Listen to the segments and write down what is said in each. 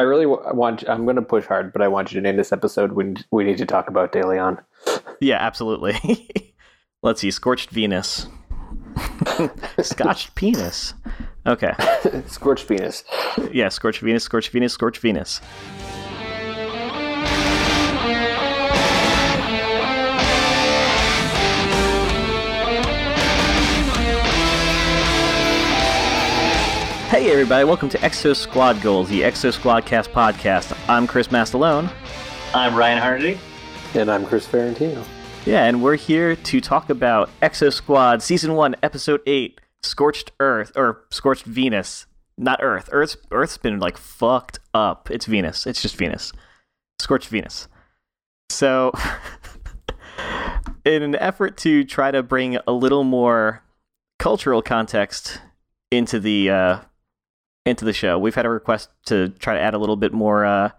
I really want. I'm going to push hard, but I want you to name this episode when we need to talk about De Leon. Yeah, absolutely. Let's see. Scorched Venus. Scotched penis. Okay. Scorched Venus. Yeah, Scorched Venus, Scorched Venus, Scorched Venus. Hey everybody, welcome to Exo Squad Goals, the Exo Squad Cast podcast. I'm Chris Mastalone. I'm Ryan Hardy. And I'm Chris Ferrantino. Yeah, and we're here to talk about Exo Squad Season 1, Episode 8, Scorched Earth, or Scorched Venus. Not Earth. Earth's, Earth's been like fucked up. It's Venus. It's just Venus. Scorched Venus. So, in an effort to try to bring a little more cultural context into the uh, into the show, we've had a request to try to add a little bit more uh,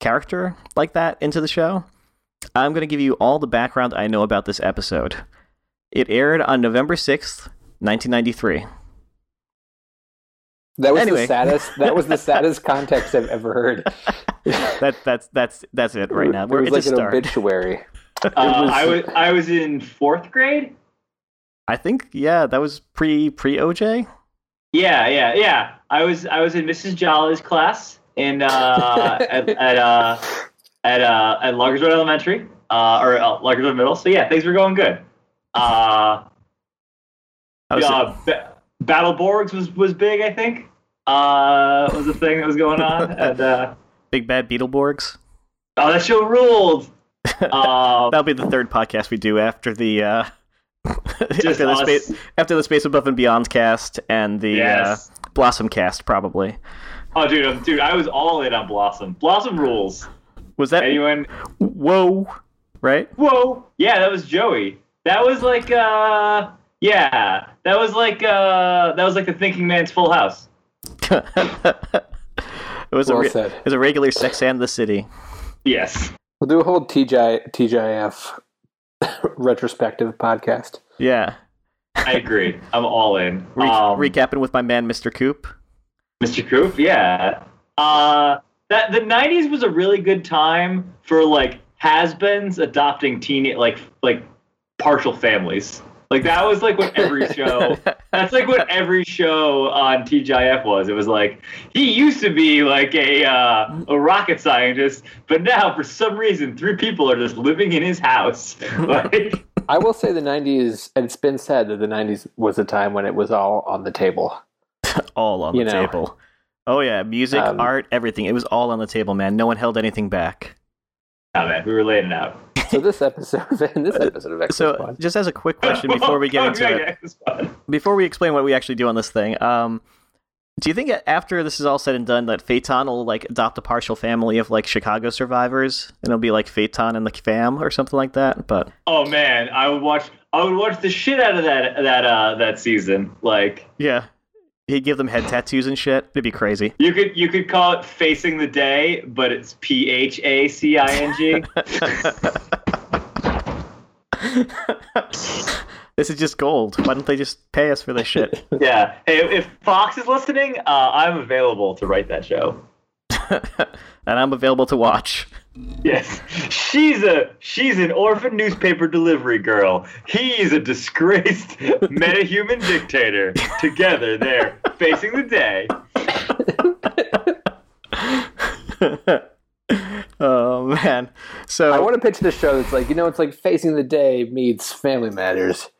character like that into the show. I'm going to give you all the background I know about this episode. It aired on November 6th, 1993. That was Anyway. the saddest. That was the saddest context I've ever heard. that that's that's that's it right now. It We're, was it's like an start. obituary. Uh, was- I was I was in fourth grade. I think yeah, that was pre pre OJ. Yeah, yeah, yeah. I was I was in Mrs. Jolly's class in uh, at at uh, at uh, at Lagerswood Elementary uh, or uh, Lagerswood Middle. So yeah, things were going good. Uh, uh, ba- Battle Borgs was was big. I think uh, was the thing that was going on. and uh, Big Bad Beetleborgs. oh, that show ruled. Uh, That'll be the third podcast we do after the uh, after the us. space after the Space Above and Beyond cast and the Yes. uh, Blossom cast probably. Oh, dude, dude, I was all in on Blossom. Blossom rules. Was that Anyone? whoa? Right? Whoa. Yeah, that was Joey. That was like, uh, yeah, that was like, uh, that was like the Thinking Man's Full House. it was a re- said. it was a regular Sex and the City. Yes. We'll do a whole TJ, TJF retrospective podcast. Yeah. I agree. I'm all in. Re- Um, recapping with my man Mr. Coop. Mr. Coop, yeah. Uh, that the '90s was a really good time for like has-beens adopting teen like like partial families. Like that was like what every show. That's like what every show on TGIF was. It was like he used to be like a uh, a rocket scientist, but now for some reason three people are just living in his house. like, I will say the '90s, and it's been said that the '90s was a time when it was all on the table. all on You the know. table. Oh yeah, music, Um, art, everything. It was all on the table, man. No one held anything back. Oh man, we were laying it out. So this episode, in this episode of Exo So, Squad, just as a quick question before we get into Okay, it, yeah, it's fun. before we explain what we actually do on this thing, um, do you think after this is all said and done that Phaeton will like adopt a partial family of like Chicago survivors, and it'll be like Phaeton and the fam or something like that? But Oh man, I would watch. I would watch the shit out of that that uh that season. Like yeah, he'd give them head tattoos and shit. It'd be crazy. you could you could call it facing the day, but it's P H A C I N G. this is just gold. Why don't they just pay us for this shit? Yeah. Hey, if Fox is listening, uh, I'm available to write that show. and I'm available to watch. Yes. She's a she's an orphan newspaper delivery girl. He's a disgraced metahuman dictator. Together, they're facing the day. oh man. So I want to pitch this show that's like you know, it's like Facing the Day meets Family Matters.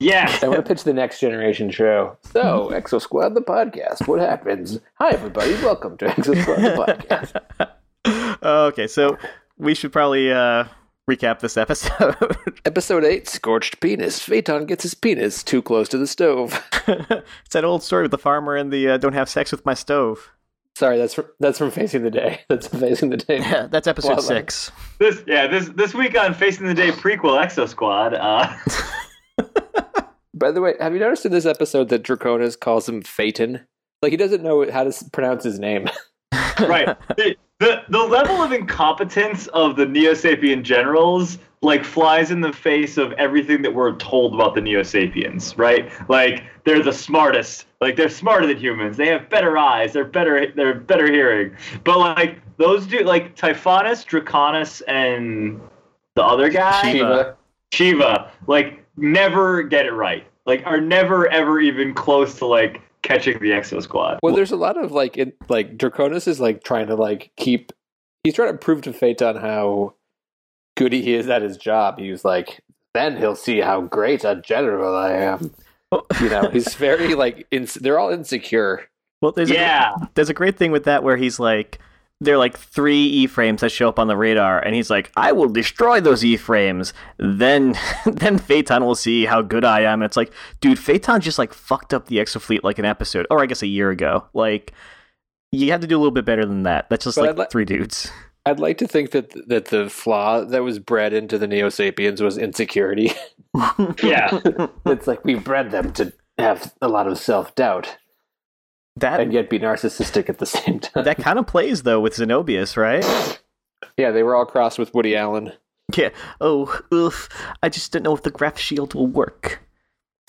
Yeah. I want to pitch the next generation show. So, Exo Squad, the podcast. What happens? Hi, everybody. Welcome to Exo Squad, the podcast. okay, so we should probably uh, recap this episode. Episode 8 Scorched Penis. Phaeton gets his penis too close to the stove. it's that old story with the farmer and the uh, "Don't have sex with my stove." Sorry, that's from, that's from Facing the Day. That's Facing the Day. Yeah, that's episode Well, six. This yeah, this this week on Facing the Day prequel Exo Squad, uh By the way, have you noticed in this episode that Draconis calls him Phaeton? Like, he doesn't know how to pronounce his name. right. The, the the level of incompetence of the Neo Sapien generals like flies in the face of everything that we're told about the Neo Sapiens, right? Like they're the smartest, like they're smarter than humans. They have better eyes. They're better. They're better hearing. But like those do, like Typhonus, Draconis, and the other guy, Shiva. Shiva, like never get it right. Like are never ever even close to like catching the Exo Squad. Well, there's a lot of like, it, like Draconis is like trying to like keep. He's trying to prove to Phaeton how good he is at his job. He was like, then he'll see how great a general I am. You know, he's very like, ins- they're all insecure. Well, there's Yeah. a, there's a great thing with that where he's like, there are like three E frames that show up on the radar, and he's like, I will destroy those E frames. Then, then Phaeton will see how good I am. And it's like, dude, Phaeton just like fucked up the Exofleet like an episode, or I guess a year ago. Like, you have to do a little bit better than that. That's just But like li- three dudes. I'd like to think that that the flaw that was bred into the Neo Sapiens was insecurity. Yeah. it's like we bred them to have a lot of self doubt That and yet be narcissistic at the same time. that kind of plays though with Zenobius, right? yeah, they were all crossed with Woody Allen. Yeah. Oh, oof. I just don't know if the Graf shield will work.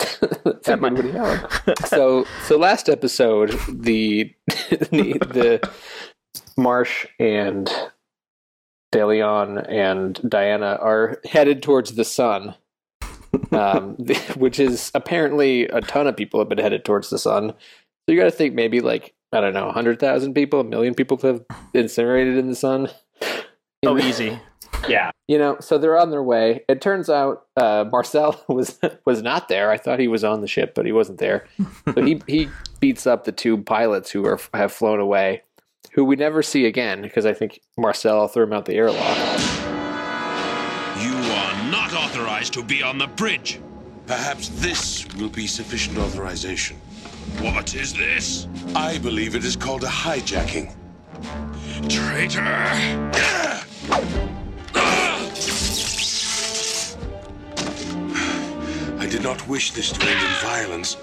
A good Woody Allen. so so last episode the the, the Marsh and DeLeon and Diana are headed towards the sun. Um, which is apparently a ton of people have been headed towards the sun. So you got to think maybe like I don't know, hundred thousand people, a million people have incinerated in the sun. Oh, easy. Yeah. You know, so they're on their way. It turns out uh, Marcel was was not there. I thought he was on the ship, but he wasn't there. So he he beats up the two pilots who are have flown away, who we never see again because I think Marcel threw him out the airlock. You are not authorized to be on the bridge. Perhaps this will be sufficient authorization. What is this? I believe it is called a hijacking. Traitor! I did not wish this to end in violence.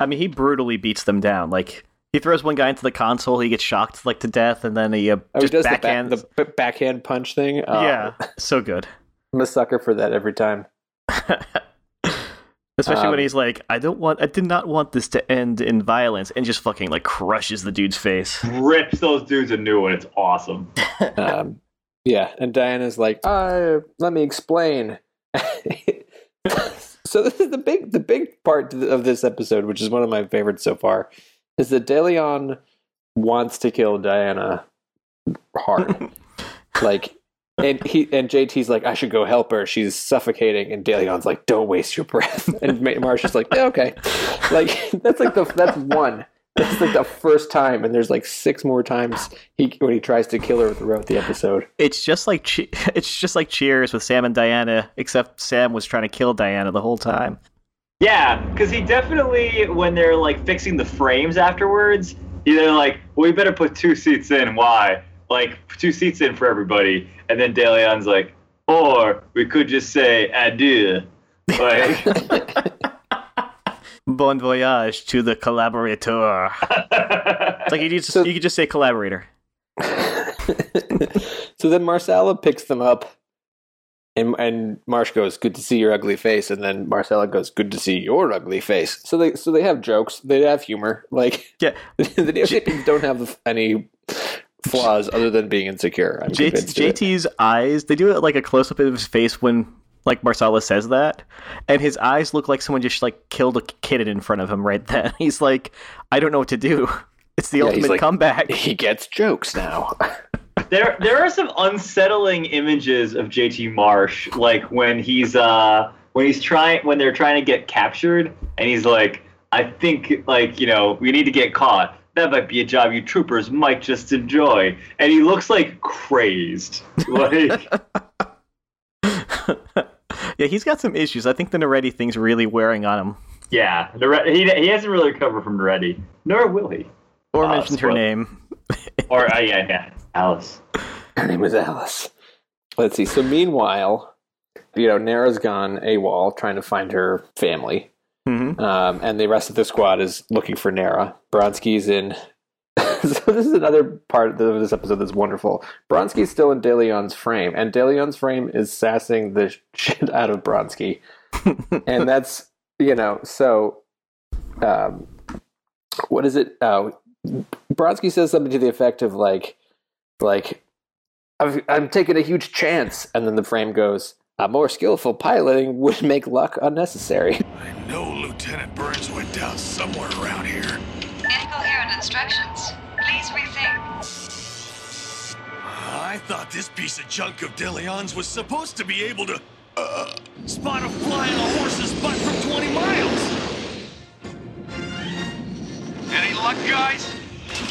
I mean, he brutally beats them down. Like he throws one guy into the console, he gets shocked like to death, and then he uh, Oh, just does backhand. the, back, the b- backhand punch thing. Oh, yeah, so good. I'm a sucker for that every time. Especially Um, when he's like, "I don't want, I did not want this to end in violence," and just fucking like crushes the dude's face. Rips those dudes a new one. It's awesome. Um, yeah, and Diana's like, uh, let me explain. so this is the big, the big part of this episode, which is one of my favorites so far, is that DeLeon wants to kill Diana hard, like, and he and JT's like, I should go help her. She's suffocating, and DeLeon's like, Don't waste your breath. And Ma- Marsha's like, yeah, Okay, like that's like the that's one. That's like the first time, and there's like six more times he when he tries to kill her throughout the episode. It's just like it's just like Cheers with Sam and Diana, except Sam was trying to kill Diana the whole time. Yeah, because he definitely, when they're like fixing the frames afterwards, they're like, "We better put two seats in." Why? Like two seats in for everybody, and then De Leon's like, "Or we could just say adieu." Like, Bon voyage to the collaborator. It's like you just So- you could just say collaborator. so then Marsala picks them up, and and Marsh goes, "Good to see your ugly face," and then Marsala goes, "Good to see your ugly face." So they so they have jokes, they have humor. Like Yeah, the Neosapiens don't have any flaws other than being insecure. I'm J- convinced of it. JT's eyes, they do it like a close up of his face when like Marsala says that, and his eyes look like someone just like killed a kid in front of him right then. He's like, I don't know what to do. It's the Yeah, ultimate like- comeback. he gets jokes now. there, there are some unsettling images of JT Marsh, like when he's uh when he's trying when they're trying to get captured, and he's like, "I think like you know we need to get caught." That might be a job you troopers might just enjoy. And he looks like crazed. Like yeah, he's got some issues. I think the Naretti thing's really wearing on him. Yeah, Nore- he, he hasn't really recovered from Naretti, nor will he. Or Ah, mentioned her name. Or uh, yeah, yeah, Alice. Her name is Alice. Let's see. So meanwhile, you know, Nara's gone AWOL trying to find her family. Hmm Um, and the rest of the squad is looking for Nara. Bronsky's in so this is another part of this episode that's wonderful. Bronsky's still in DeLeon's frame, and DeLeon's frame is sassing the shit out of Bronsky, and that's you know so. Um, what is it? Uh, Bronsky says something to the effect of like, like, I've, I'm taking a huge chance, and then the frame goes, "A more skillful piloting would make luck unnecessary." I know Lieutenant Burns went down somewhere around here. Incoherent instructions. Please rethink. I thought this piece of junk of DeLeon's was supposed to be able to uh, spot a fly in a horse's butt from 20 miles. Any luck, guys?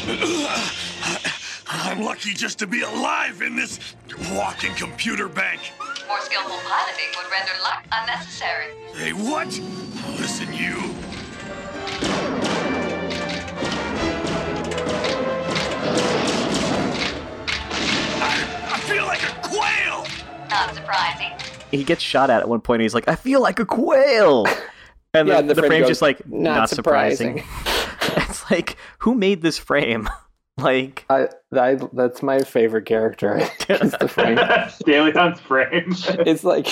I'm lucky just to be alive in this walking computer bank. More skillful piloting would render luck unnecessary. Hey, what? Listen, you. I, I feel like a quail! Not surprising. He gets shot at at one point. And he's like, "I feel like a quail," and Yeah, then the the, frame frame's goes, just like, "Not "Not, surprising." it's like, who made this frame? Like, I, I that's my favorite character. is the frame. DeLeon's frame. It's like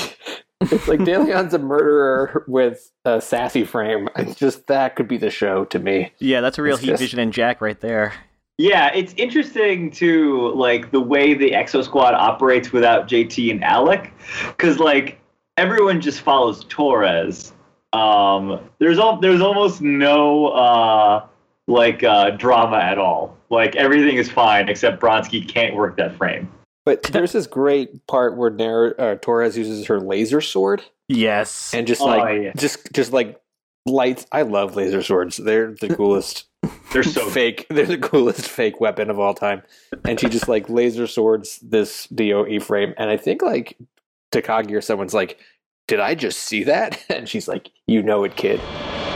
it's like DeLeon's a murderer with a sassy frame. It's just that could be the show to me. yeah, that's a real It's Heat just- Vision and Jack right there. Yeah, it's interesting too, like the way the Exo Squad operates without JT and Alec, because like everyone just follows Torres. Um, there's al- there's almost no uh, like uh, drama at all. Like everything is fine except Bronsky can't work that frame. But there's this great part where Nar- uh, Torres uses her laser sword Yes, and just Oh, like yeah. just just like lights. I love laser swords. They're the coolest They're so fake. They're the coolest fake weapon of all time. And she just like laser swords this DOE frame. And I think like Takagi or someone's like, "Did I just see that?" And she's like, "You know it, kid."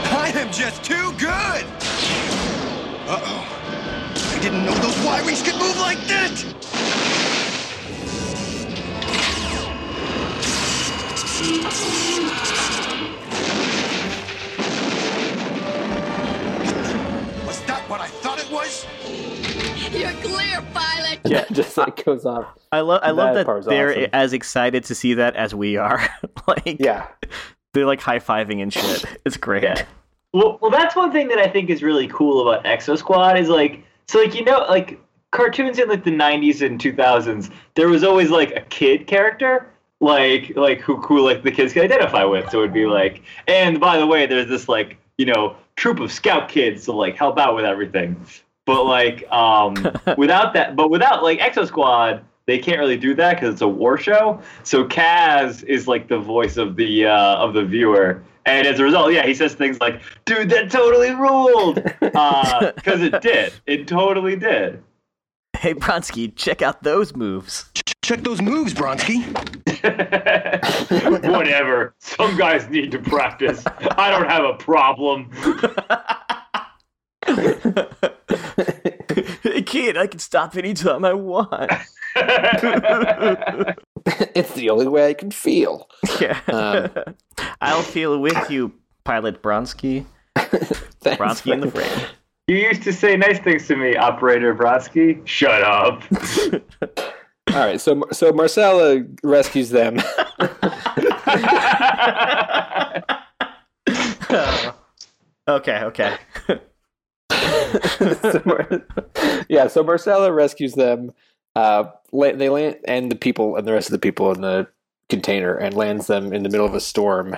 I am just too good! Uh-oh. I didn't know those Y-Wings could move like that! Was that what I thought it was? You're clear, pilot. Yeah, just like goes off. I love I love That that, they're awesome. as excited to see that as we are. like, Yeah, they're like high fiving and shit. It's great. Yeah. Well, well, that's one thing that I think is really cool about Exo Squad is like, so like you know, like cartoons in like the '90s and 2000s, there was always like a kid character, like like who who like the kids could identify with. So it'd be like, and by the way, there's this like you know troop of scout kids to like help out with everything. But like, um, without that, but without like Exo Squad, they can't really do that because it's a war show. So Kaz is like the voice of the uh, of the viewer, and as a result, yeah, he says things like, "Dude, that totally ruled," because it did. It totally did. Hey Bronsky, check out those moves. Check those moves, Bronsky. Whatever. Some guys need to practice. I don't have a problem. hey kid, I can stop anytime I want. it's the only way I can feel. yeah. Um, I'll feel with you, Pilot Bronsky. Thanks, Bronsky in the man. frame. you used to say nice things to me, Operator Brodsky. Shut up. All right, so so Marsala rescues them. Okay, okay. So Mar- yeah, so Marsala rescues them. Uh, they land and the people and the rest of the people in the container and lands them in the middle of a storm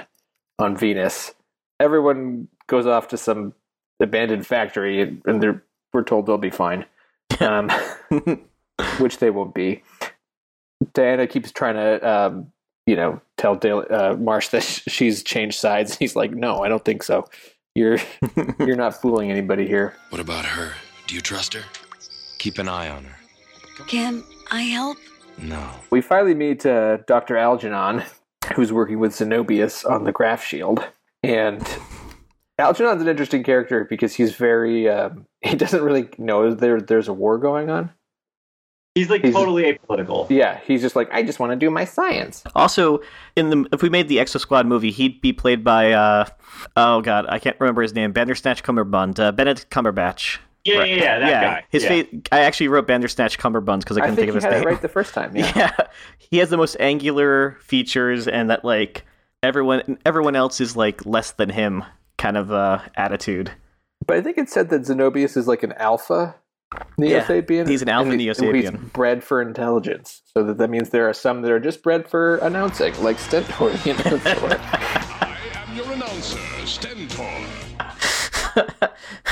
on Venus. Everyone goes off to some abandoned factory, and, and they're we're told they'll be fine, um, which they won't be. Diana keeps trying to, um, you know, tell Dale, uh, Marsh that she's changed sides. He's like, "No, I don't think so. You're you're not fooling anybody here." What about her? Do you trust her? Keep an eye on her. Can I help? No. We finally meet uh, Dr. Algernon, who's working with Zenobius on the Graf Shield. And Algernon's an interesting character because he's very, um, he doesn't really know there, there's a war going on. He's like He's- totally apolitical. Yeah, he's just like, I just want to do my science. Also, in the if we made the Exo Squad movie, he'd be played by uh oh god, I can't remember his name. Bandersnatch Cumberbund, uh, Benedict Cumberbatch Yeah, yeah, yeah, that guy. His yeah. face. I actually wrote Bandersnatch Cumberbuns because I I couldn't think think, you of had his it name. right the first time. Yeah. yeah, he has the most angular features, and that like everyone everyone else is like less than him kind of uh, attitude. But I think it said that Zenobius is like an alpha Neo Sapien. he's an alpha and he- Neo and He's bred for intelligence. So that, that means there are some that are just bred for announcing, like Stentor the announcer. I am your announcer, Stentor.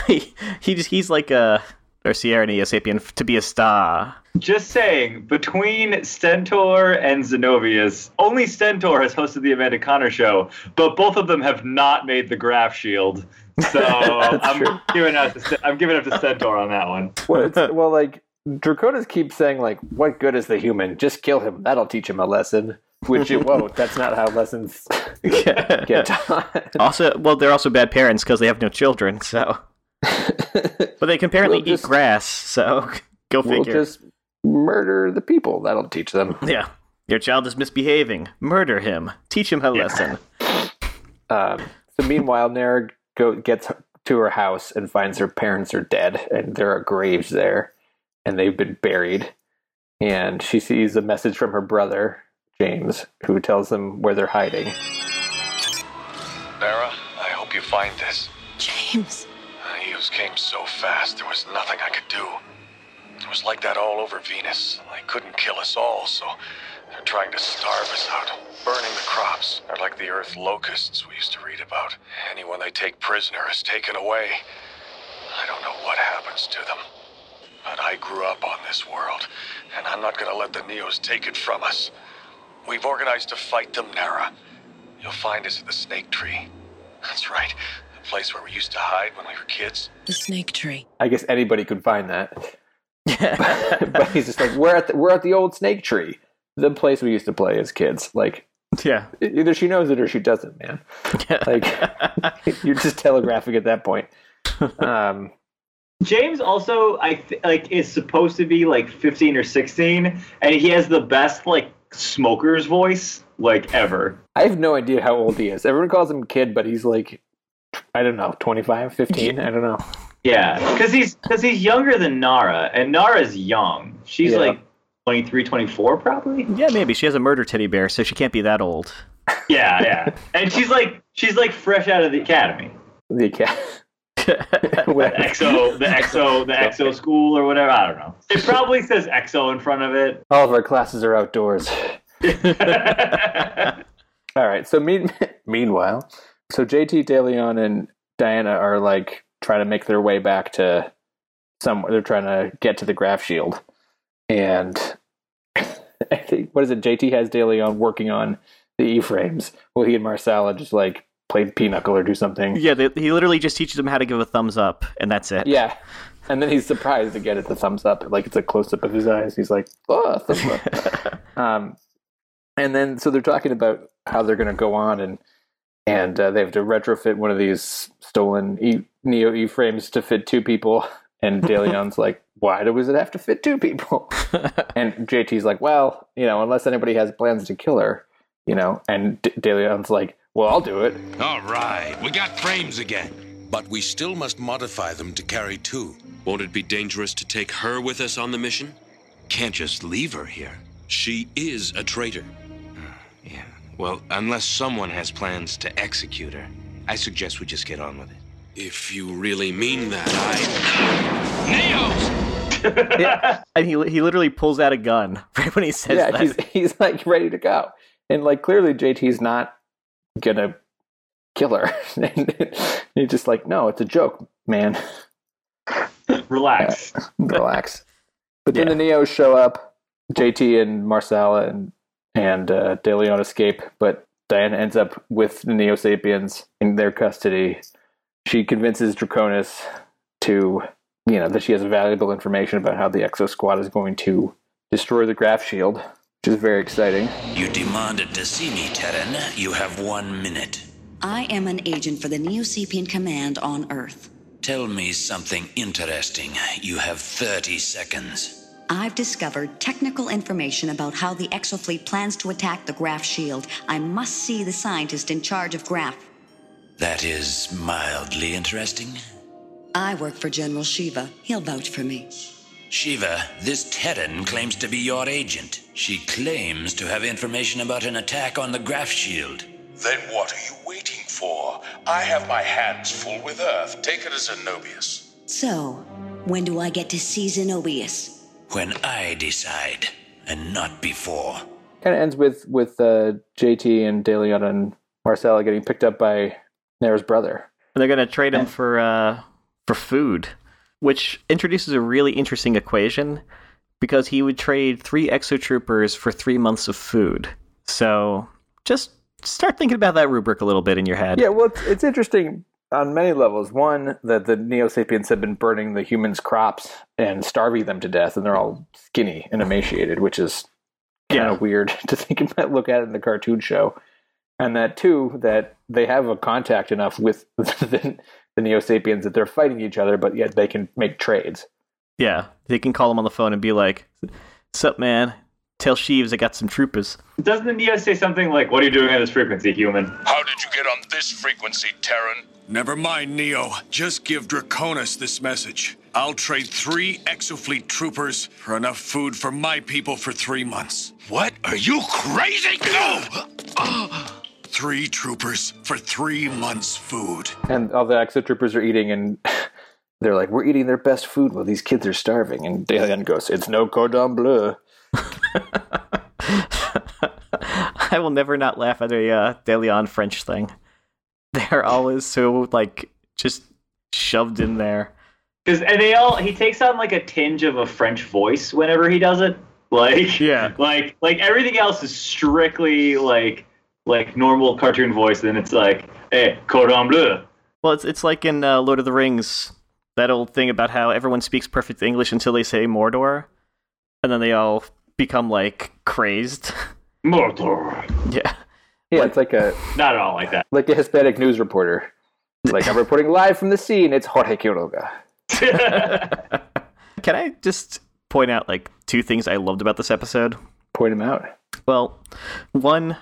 he, he just he's like a or Sierra Neo Sapien to be a star. Just saying, between Stentor and Zenobius, only Stentor has hosted the Amanda Connor show, but both of them have not made the Graf shield. So I'm true. giving out to I'm giving up to Stentor on that one. well, it's, well, like Draconis keeps saying, like, "What good is the human? Just kill him. That'll teach him a lesson." Which it won't. That's not how lessons get taught. Also, well, they're also bad parents because they have no children. So, but they can apparently We'll just- eat grass. So, go we'll figure. just murder the people. That'll teach them. Yeah, your child is misbehaving. Murder him. Teach him a lesson. Um, so meanwhile, Nara go, gets to her house and finds her parents are dead, and there are graves there, and they've been buried. And she sees a message from her brother James, who tells them where they're hiding. Nara, I hope you find this. James. Came so fast, there was nothing I could do. It was like that all over Venus. They couldn't kill us all, so they're trying to starve us out, burning the crops. They're like the Earth locusts we used to read about. Anyone they take prisoner is taken away. I don't know what happens to them. But I grew up on this world, and I'm not gonna let the Neos take it from us. We've organized to fight them, Nara. You'll find us at the Snake Tree. That's right, place where we used to hide when we were kids. The snake tree. I guess anybody could find that. but he's just like, we're at the, we're at the old snake tree, the place we used to play as kids. Like yeah. either she knows it or she doesn't, man. Like you're just telegraphing at that point. Um, James also, I th- like, is supposed to be like 15 or 16, and he has the best like smoker's voice like ever. I have no idea how old he is. Everyone calls him kid, but he's like, I don't know, 25, 15? I don't know. Yeah, because he's because he's younger than Nara, and Nara's young. She's Yeah. like 23, 24 probably. Yeah, maybe she has a murder teddy bear, so she can't be that old. Yeah, yeah, and she's like she's like fresh out of the academy, The academy. the EXO, the EXO, the EXO school or whatever. I don't know. It probably says EXO in front of it. All of our classes are outdoors. All right. So mean, meanwhile, so JT DeLeon and Diana are like trying to make their way back to somewhere. They're trying to get to the Graf shield, and I think what is it? JT has DeLeon working on the E frames. Well, he and Marsala just like play pinochle or do something. yeah, they, he literally just teaches them how to give a thumbs up, and that's it. Yeah. And then he's surprised to get it the thumbs up. Like it's a close up of his eyes. He's like, oh, thumbs up. um, and then so they're talking about how they're going to go on and and uh, they have to retrofit one of these stolen e- Neo E frames to fit two people. And DeLeon's like, why does it have to fit two people? and JT's like, well, you know, unless anybody has plans to kill her, you know. And D- DeLeon's like, well, I'll do it. All right, we got frames again. But we still must modify them to carry two. Won't it be dangerous to take her with us on the mission? Can't just leave her here. She is a traitor. Yeah. Well, unless someone has plans to execute her, I suggest we just get on with it. If you really mean that, I. Neos! Yeah, and he he literally pulls out a gun right when he says yeah, that. he's he's like ready to go, and like clearly JT's not gonna kill her. and he's just like, no, it's a joke, man. Relax. Relax. But then Yeah. the Neos show up. JT and Marsala and and uh, De Leon escape, but Diana ends up with the Neo Sapiens in their custody. She convinces Draconis to, you know, that she has valuable information about how the Exo Squad is going to destroy the Graf Shield, which is very exciting. You demanded to see me, Terran. You have one minute. I am an agent for the Neo Sapien Command on Earth. Tell me something interesting. You have 30 seconds. I've discovered technical information about how the Exofleet plans to attack the Graf Shield. I must see the scientist in charge of Graf. That is mildly interesting. I work for General Shiva. He'll vouch for me. Shiva, this Terran claims to be your agent. She claims to have information about an attack on the Graf Shield. Then what are you waiting for? I have my hands full with Earth. Take it as Zenobius. So, when do I get to see Zenobius? When I decide, and not before. Kind of ends with with uh, JT and DeLeon and Marsala getting picked up by Nair's brother. And they're gonna trade him for uh, for food, which introduces a really interesting equation because he would trade three exotroopers for three months of food. So just start thinking about that rubric a little bit in your head. Yeah, well, it's, it's interesting on many levels. One, that the Neo Sapiens have been burning the humans' crops and starving them to death, and they're all skinny and emaciated, which is kind of Yeah. weird to think about, look at it in the cartoon show. And that, two, that they have a contact enough with the, the Neo Sapiens that they're fighting each other, but yet they can make trades. Yeah, they can call them on the phone and be like, "Sup, man? Tell Sheeves I got some troopers." Doesn't the Neo say something like, "What are you doing on this frequency, human?" How did you get on this frequency, Terran? Never mind, Neo. Just give Draconis this message. I'll trade three Exofleet troopers for enough food for my people for three months. What? Are you crazy? No! Three troopers for three months' food. And all the Exo troopers are eating, and they're like, "We're eating their best food while these kids are starving." And DeLeon goes, "It's no cordon bleu." I will never not laugh at a uh, De Leon French thing. They're always so like just shoved in there. Because and they all he takes on like a tinge of a French voice whenever he does it. Like Yeah. like like everything else is strictly like like normal cartoon voice. Then it's like, hey, cordon bleu. Well, it's it's like in uh, Lord of the Rings, that old thing about how everyone speaks perfect English until they say Mordor, and then they all become like crazed. Mordor. yeah. Yeah, it's like a Not at all like that. like a Hispanic news reporter. Like I'm reporting live from the scene. It's Jorge Quiroga. Can I just point out like two things I loved about this episode? Point them out. Well, one,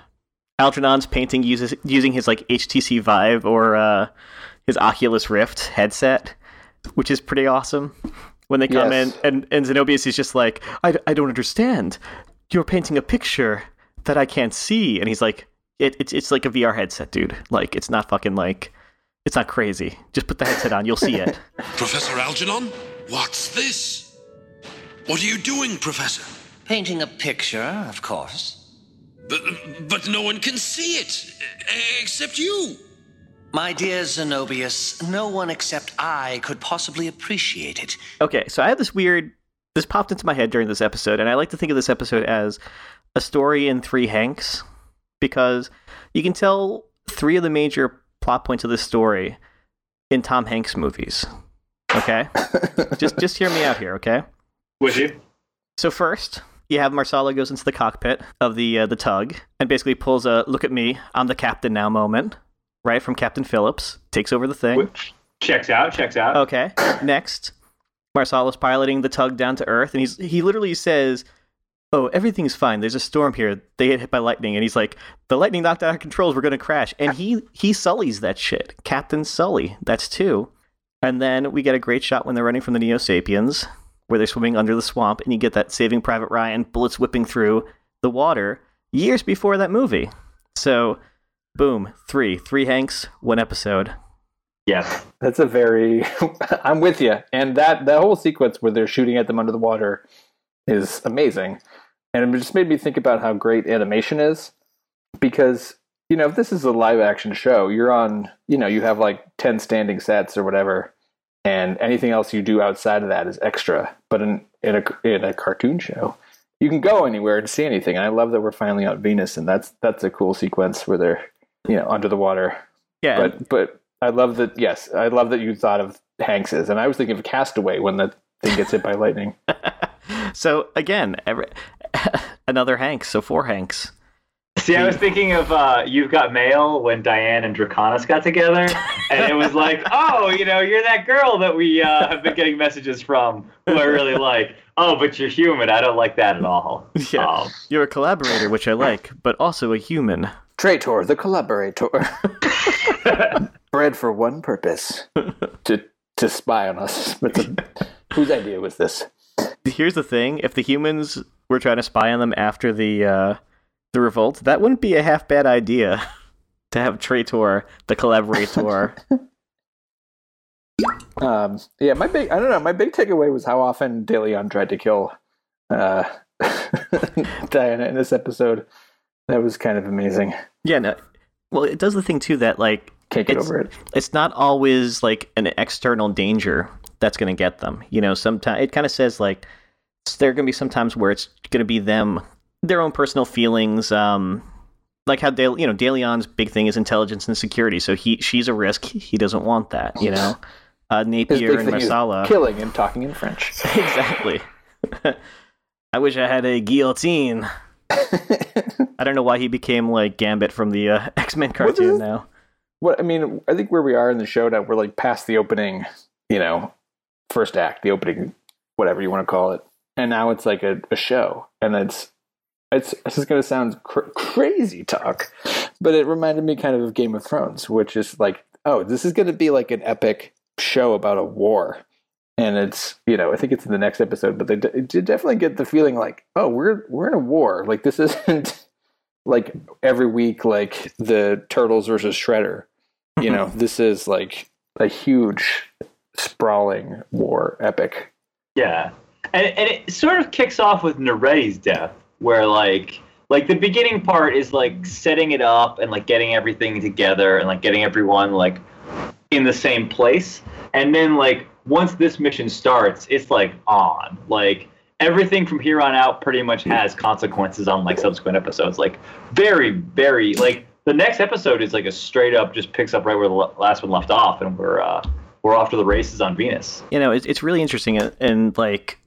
Algernon's painting uses using his like HTC Vive or uh, his Oculus Rift headset, which is pretty awesome. When they come Yes. in, and and Zenobius is just like, I, I don't understand. You're painting a picture that I can't see, and he's like, it, it's it's like a VR headset, dude. Like it's not fucking like, it's not crazy. Just put the headset on, you'll see it. Professor Algernon? What's this? What are you doing, Professor? Painting a picture, of course. But, but no one can see it, except you. My dear Zenobius, no one except I could possibly appreciate it. Okay, so I have this weird. This popped into my head during this episode, and I like to think of this episode as a story in three Hanks because you can tell three of the major plot points of this story in Tom Hanks movies. Okay, just just hear me out here, okay? With you? So first, you have Marsala goes into the cockpit of the uh, the tug and basically pulls a "Look at me, I'm the captain now" moment, right from Captain Phillips, takes over the thing. Checks out. Checks out. Okay. Next, Marsala's piloting the tug down to Earth, and he's he literally says, "Oh, everything's fine. There's a storm here. They get hit by lightning." And he's like, "The lightning knocked out our controls. We're gonna crash." And he he sullies that shit. Captain Sully. That's two. And then we get a great shot when they're running from the Neo Sapiens, where they're swimming under the swamp, and you get that Saving Private Ryan bullets whipping through the water years before that movie. So, boom, three, three Hanks, one episode. Yeah, That's a very. I'm with you. And that that whole sequence where they're shooting at them under the water is amazing, and it just made me think about how great animation is. Because you know, if this is a live action show, you're on. You know, you have like ten standing sets or whatever, and anything else you do outside of that is extra. But in in a in a cartoon show, you can go anywhere and see anything. And I love that we're finally on Venus, and that's that's a cool sequence where they're you know under the water. Yeah, But but I love that. Yes, I love that you thought of Hanks's, and I was thinking of Castaway when the thing gets hit by lightning. So again, every, another Hanks. So four Hanks. See, I was thinking of uh, You've Got Mail when Diane and Draconis got together, and it was like, oh, you know, you're that girl that we uh, have been getting messages from who I really like. Oh, but you're human. I don't like that at all. Yeah, Um, you're a collaborator, which I like, but also a human. Traitor, the collaborator, bred for one purpose: to to spy on us. But the, whose idea was this? Here's the thing: if the humans were trying to spy on them after the uh, the revolt, that wouldn't be a half bad idea to have Traitor, the collaborator. Um, yeah, my big I don't know. My big takeaway was how often De Leon tried to kill uh, Diana in this episode. That was kind of amazing. yeah, no. Well, it does the thing too that like Can't get it's, over it. It's not always like an external danger that's going to get them. You know, sometimes it kind of says like there are going to be some times where it's going to be them, their own personal feelings. Um, like how De, you know, De Leon's big thing is intelligence and security. So he she's a risk. He doesn't want that. You know, uh, Napier and Marsala. killing and talking in French. exactly. I wish I had a guillotine. I don't know why he became like Gambit from the uh, X Men cartoon now. What I mean, I think where we are in the show now, we're like past the opening, you know, first act, the opening, whatever you want to call it, and now it's like a, a show, and it's it's this is going to sound cr- crazy talk, but it reminded me kind of of Game of Thrones, which is like, oh, this is going to be like an epic show about a war, and it's you know, I think it's in the next episode, but they d- it definitely get the feeling like, oh, we're we're in a war, like this isn't like every week like the turtles versus shredder. You mm-hmm. know this is like a huge sprawling war epic. Yeah, and and it sort of kicks off with Naretti's death, where like like the beginning part is like setting it up and like getting everything together and like getting everyone like in the same place, and then like once this mission starts, it's like on. Like everything from here on out pretty much has consequences on like subsequent episodes. Like very very like the next episode is like a straight up just picks up right where the last one left off and we're uh we're off to the races on venus. You know, it's, it's really interesting and, and like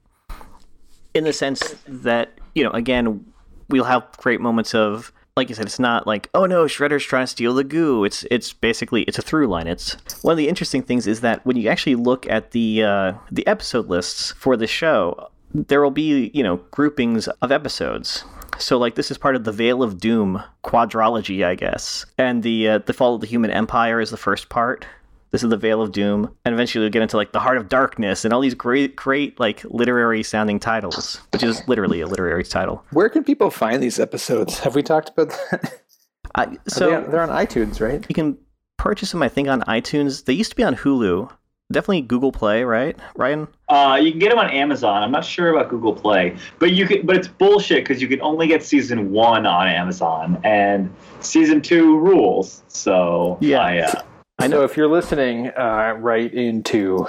in the sense that, you know, again, we'll have great moments of like you said, it's not like, oh no, Shredder's trying to steal the goo. It's it's basically it's a through line. It's one of the interesting things is that when you actually look at the uh, the episode lists for the show, there will be you know groupings of episodes. So like this is part of the Veil of Doom quadrology, I guess, and the uh, the Fall of the Human Empire is the first part. This is the Veil of Doom, and eventually we get into like the Heart of Darkness and all these great, great like literary sounding titles, which is literally a literary title. where can people find these episodes have we talked about that Are so they on- they're on itunes right you can purchase them, I think, on iTunes. They used to be on Hulu, definitely Google Play, right, Ryan? Uh, you can get them on Amazon. I'm not sure about Google Play, but you can. But it's bullshit because you can only get season one on Amazon, and season two rules. So Yeah. I, uh, i know if you're listening uh, right into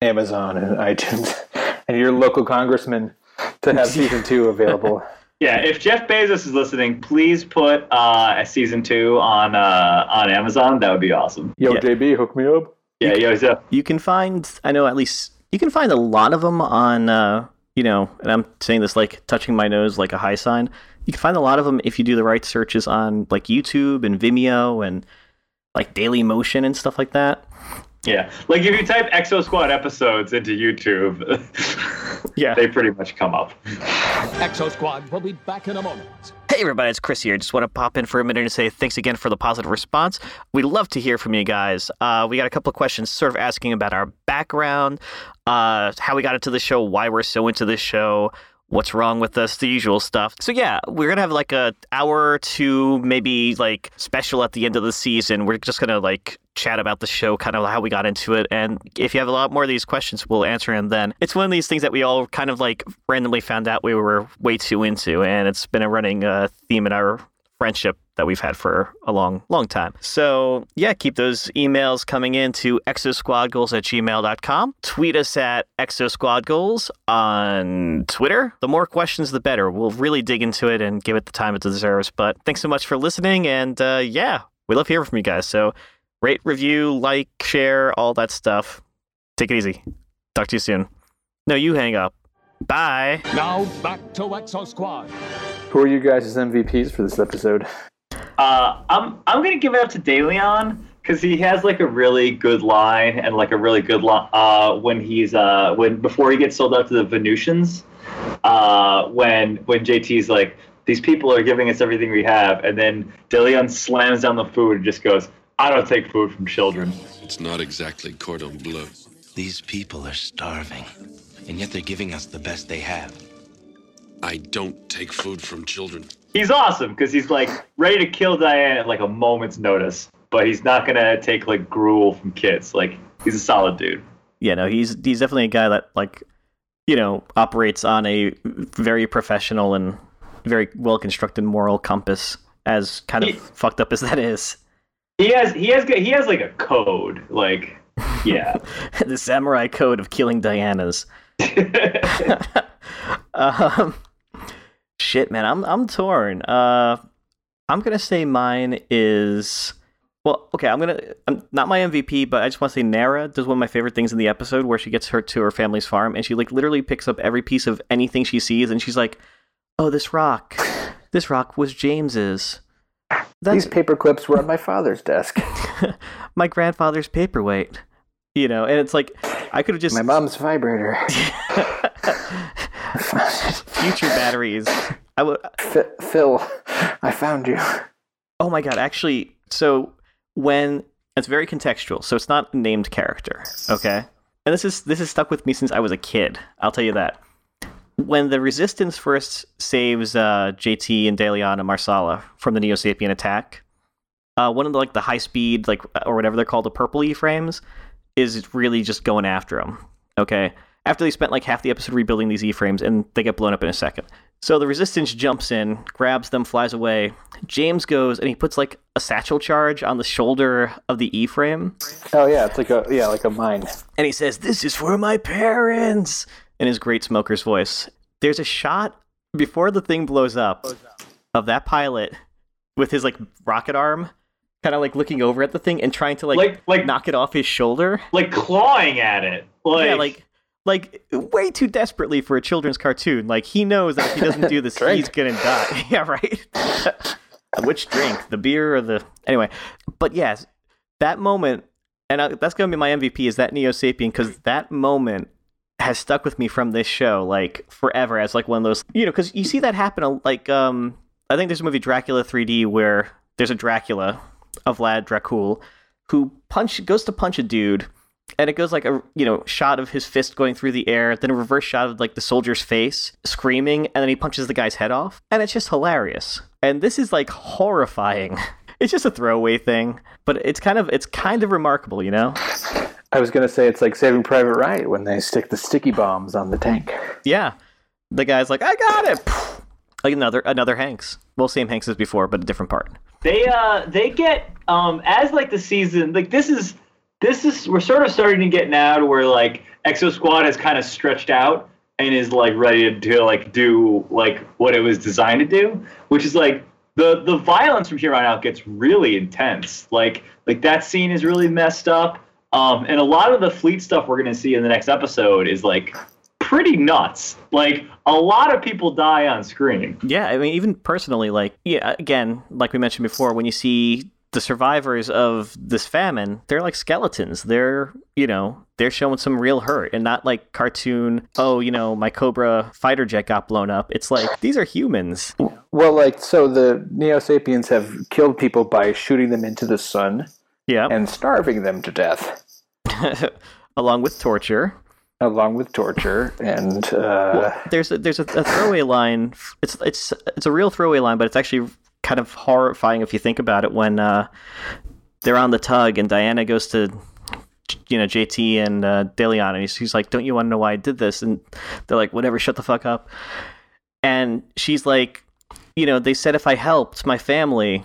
amazon and itunes and your local congressman to have season two available yeah. If Jeff Bezos is listening, please put uh, a season two on uh, on Amazon. That would be awesome. yo Yeah. jb hook me up Yeah, yo, so, You can find, I know at least, you can find a lot of them on, uh, you know, and I'm saying this like touching my nose like a high sign. You can find a lot of them if you do the right searches on like YouTube and Vimeo and like Daily Motion and stuff like that. yeah. Like if you type Exo Squad episodes into YouTube, Yeah. they pretty much come up. Exo Squad will be back in a moment. Hey everybody, it's Chris here. Just want to pop in for a minute and say thanks again for the positive response. We'd love to hear from you guys. Uh, we got a couple of questions sort of asking about our background, uh, how we got into the show, why we're so into this show, what's wrong with us, the usual stuff. So yeah, we're gonna have like a hour or two, maybe like special at the end of the season. We're just gonna like chat about the show, kind of how we got into it. And if you have a lot more of these questions, we'll answer them then. It's one of these things that we all kind of like randomly found out we were way too into, and it's been a running uh, theme in our friendship that we've had for a long, long time. So, yeah, keep those emails coming in to exosquadgoals at gmail.com. Tweet us at exosquadgoals on Twitter. The more questions, the better. We'll really dig into it and give it the time it deserves. But thanks so much for listening. And uh, yeah, we love hearing from you guys. So, rate, review, like, share, all that stuff. Take it easy. Talk to you soon. No, you hang up. Bye. Now back to Exo Squad. who are you guys' mvps for this episode Uh, I'm I'm gonna give it up to DeLeon because he has like a really good line and like a really good line uh, when he's uh, when before he gets sold out to the Venusians. Uh, when when JT's like these people are giving us everything we have, and then DeLeon slams down the food and just goes, "I don't take food from children." It's not exactly cordon bleu. These people are starving, and yet they're giving us the best they have. I don't take food from children. He's awesome because he's like ready to kill Diane at like a moment's notice, but he's not gonna take like gruel from kids. Like he's a solid dude. Yeah, no, he's he's definitely a guy that like you know operates on a very professional and very well constructed moral compass. As kind of He- fucked up as that is, He has he has he has like a code. Like yeah. the samurai code of killing Dianas. um, shit, man, I'm I'm torn. Uh, I'm gonna say mine is well, okay. I'm gonna I'm, not my MVP, but I just want to say Nara does one of my favorite things in the episode where she gets her to her family's farm and she like literally picks up every piece of anything she sees and she's like, "Oh, this rock, this rock was James's." These paper clips were on my father's desk. my grandfather's paperweight. You know, and it's like I could have just My mom's vibrator. future batteries. I would. F- Phil, I found you. Oh my god! Actually, so when it's very contextual, so it's not a named character. Okay, and this is this has stuck with me since I was a kid. I'll tell you that. When the Resistance first saves uh, JT and Deliana Marsala from the Neo Sapien attack, uh, one of the like the high speed like or whatever they're called, the purple E frames, is really just going after them. Okay, after they spent like half the episode rebuilding these E frames, and they get blown up in a second. So the Resistance jumps in, grabs them, flies away. James goes and he puts like a satchel charge on the shoulder of the E frame, Oh yeah, it's like a yeah, like a mine. and he says, "This is for my parents." In his great smoker's voice. There's a shot before the thing blows up of that pilot with his like rocket arm, kind of like looking over at the thing and trying to like, Like- like- knock it off his shoulder. like clawing at it. Like, yeah, like like way too desperately for a children's cartoon. Like he knows that if he doesn't do this, he's gonna die. yeah, right. Which drink, the beer or the anyway? But yes, that moment, and uh, that's gonna be my MVP. Is that Neo Sapien? Because that moment has stuck with me from this show like forever as like one of those you know because you see that happen like um I think there's a movie Dracula 3D where there's a Dracula of Vlad Dracul who punch goes to punch a dude and it goes like a you know shot of his fist going through the air then a reverse shot of like the soldier's face screaming and then he punches the guy's head off and it's just hilarious. And this is like horrifying. It's just a throwaway thing but it's kind of it's kind of remarkable you know? I was gonna say it's like Saving Private Ryan when they stick the sticky bombs on the tank. yeah. The guy's like i got it! Like another another hanks. Well same hanks as before but a different part. They uh they get um as like the season like this is this is we're sort of starting to get now to where like Exo Squad has kind of stretched out and is like ready to do like do like what it was designed to do, which is like the the violence from here on out gets really intense. Like like that scene is really messed up. Um, and a lot of the fleet stuff we're gonna see in the next episode is like pretty nuts. Like a lot of people die on screen. Yeah, I mean, even personally, like, yeah, again, like we mentioned before, when you see the survivors of this famine, they're like skeletons. They're, you know, they're showing some real hurt and not like cartoon, oh, you know, my Cobra fighter jet got blown up. It's like, these are humans. Well, like so, the Neo Sapiens have killed people by shooting them into the sun Yeah. and starving them to death, Along with torture. along with torture and uh, There's a, there's a, a throwaway line. It's it's it's a real throwaway line, but it's actually kind of horrifying if you think about it. When uh, they're on the tug and Diana goes to, you know, JT and uh, DeLeon, and he's, he's like, "Don't you want to know why I did this?" And they're like, "Whatever, shut the fuck up." And she's like, "You know, they said if I helped my family,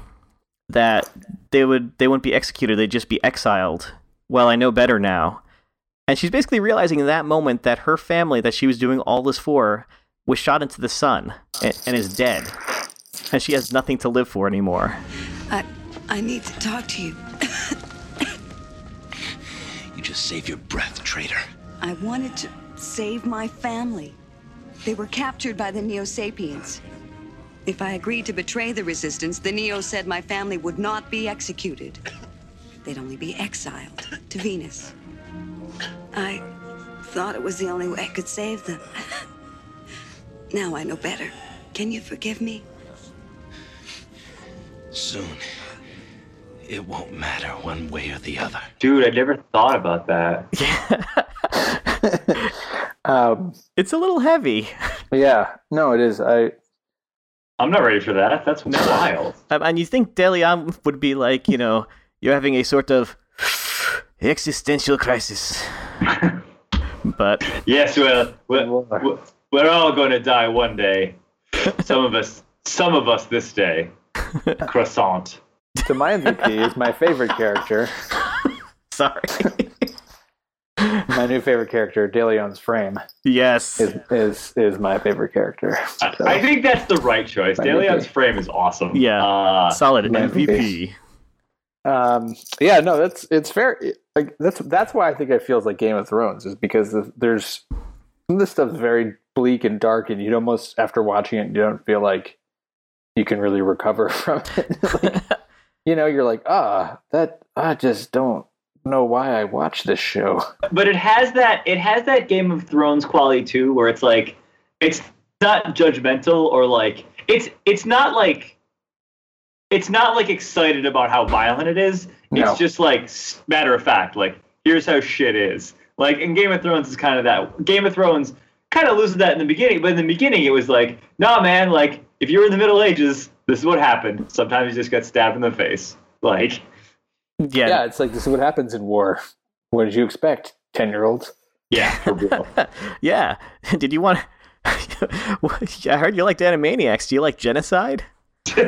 that they would they wouldn't be executed; they'd just be exiled. Well, I know better now." And she's basically realizing in that moment that her family that she was doing all this for was shot into the sun and, and is dead. And she has nothing to live for anymore. I, I need to talk to you. You just save your breath, traitor. I wanted to save my family. They were captured by the Neo Sapiens. If I agreed to betray the Resistance, the Neo said my family would not be executed. They'd only be exiled to Venus. I thought it was the only way I could save them. now I know better. Can you forgive me? Soon, it won't matter one way or the other. Dude, I never thought about that. um, it's a little heavy. Yeah, no, it is. I I'm not ready for that. That's wild. Um, and you think DeLeon would be like, you know, you're having a sort of existential crisis. but yes, well, we're, we're, we're all going to die one day. Some of us, some of us this day. Croissant. So my MVP is my favorite character. Sorry. my new favorite character, DeLeon's frame. Yes. Is is, is my favorite character. So. I think that's the right choice. DeLeon's frame is awesome. Yeah. Uh, Solid MVP. Um, yeah, no, that's it's fair. Like that's that's why I think it feels like Game of Thrones is because there's some of this stuff's very bleak and dark, and you almost after watching it, you don't feel like you can really recover from it. like, you know, you're like, ah, that I just don't know why I watch this show. But it has that it has that Game of Thrones quality too, where it's like it's not judgmental or like it's it's not like it's not like excited about how violent it is. No. It's just like matter of fact, like here's how shit is. Like in Game of Thrones is kind of that. Game of Thrones kind of loses that in the beginning, but in the beginning it was like, nah, man, like if you're in the Middle Ages, this is what happened. Sometimes you just get stabbed in the face. Like, yeah, yeah, it's like this is what happens in war. What did you expect, ten year olds? Yeah, yeah. Did you want? I heard you liked Animaniacs. Do you like genocide? you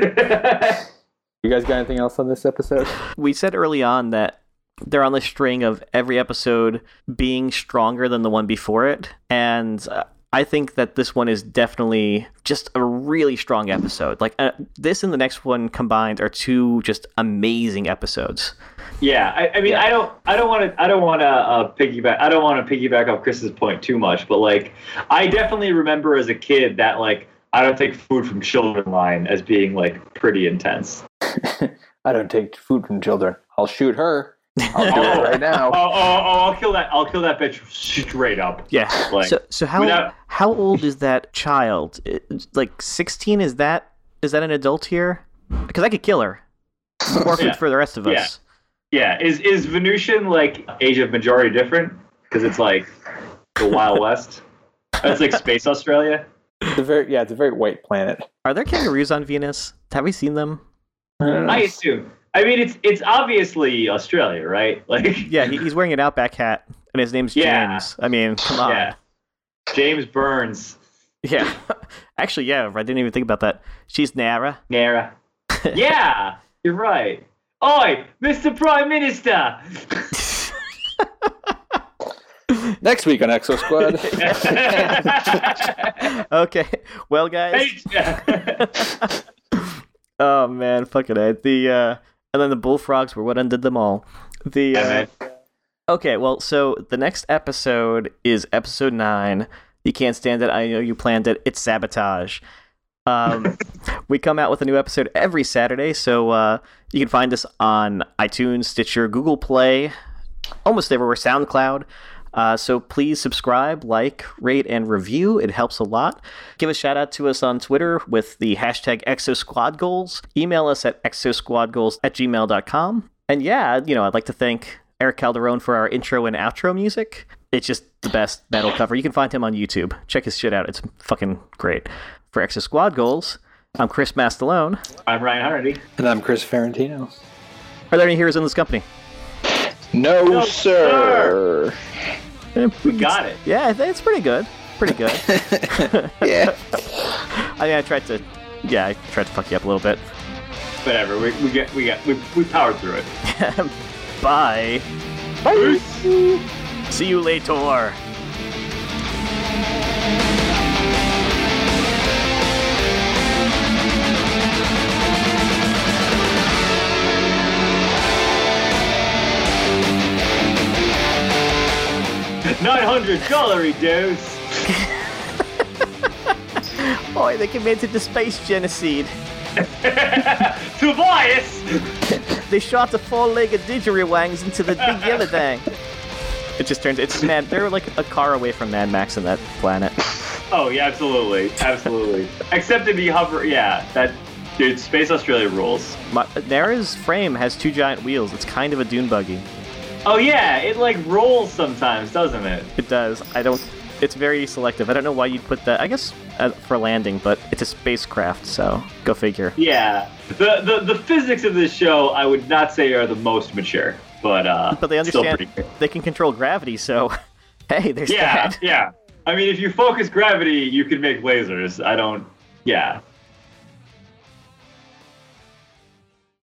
guys got anything else on this episode? We said early on that they're on the string of every episode being stronger than the one before it, and uh, I think that this one is definitely just a really strong episode. Like uh, this and the next one combined are two just amazing episodes. Yeah, I, I mean, yeah. I don't, I don't want to, I don't want to uh, piggyback, I don't want to piggyback off Chris's point too much, but like, I definitely remember as a kid that like I don't take food from children line as being like pretty intense. I don't take food from children. I'll shoot her. I'll do it right now. Oh, oh, oh, I'll kill that. I'll kill that bitch straight up. Yeah. Like, so, so how without- how old is that child? Like sixteen? Is that is that an adult here? Because I could kill her. Or Yeah. for the rest of us. Yeah, yeah. is is Venusian like age of majority different? Because it's like the Wild West. It's like space Australia. It's a very yeah, it's a very white planet. Are there kangaroos on Venus? Have we seen them? I assume. I mean, it's it's obviously Australia, right? Like, Yeah, he, he's wearing an Outback hat, and his name's Yeah. James. I mean, come on. yeah. James Burns, Yeah. Actually, yeah, I didn't even think about that. She's Nara. Nara. yeah, you're right. Oi, Mr. Prime Minister. Next week on Exo Squad. okay. Well, guys. oh man, fucking it. The uh, and then the bullfrogs were what undid them all. The uh, okay. Well, so the next episode is episode nine. You can't stand it. I know you planned it. It's sabotage. Um, we come out with a new episode every Saturday, so uh, you can find us on iTunes, Stitcher, Google Play, almost everywhere, SoundCloud. Uh, so please subscribe, like, rate, and review. It helps a lot. Give a shout out to us on Twitter with the hashtag ExoSquadGoals. Email us at exosquadgoals at gmail.com. And yeah, you know, I'd like to thank Eric Calderon for our intro and outro music. It's just the best metal cover. You can find him on YouTube. Check his shit out. It's fucking great. For Exo Squad Goals, I'm Chris Mastalone. I'm Ryan Hardy. and I'm Chris Ferrantino. Are there any heroes in this company? No, No, sir. Eh, We got it. Yeah, I think it's pretty good. Pretty good. yeah. I mean, I tried to. Yeah, I tried to fuck you up a little bit. Whatever. We, we get we get we, we powered through it. Bye. Bye. See you later. Nine hundred calorie dose. Boy, they committed the space genocide. Tobias. They shot the four-legged didgeridoo into the big yellow thing. It just turns. It's mad. They're like a car away from Mad Max on that planet. Oh yeah, absolutely, absolutely. Except if you hover, yeah, that dude, Space Australia rules. My, Nara's frame has two giant wheels. It's kind of a dune buggy. Oh yeah, it like rolls sometimes, doesn't it? It does. I don't. It's very selective. I don't know why you'd put that. I guess uh, for landing, but it's a spacecraft, so go figure. Yeah. The, the the physics of this show, I would not say are the most mature, but uh, But they understand they can control gravity, so hey, there's Yeah, that. yeah. I mean, if you focus gravity, you can make lasers. I don't. Yeah.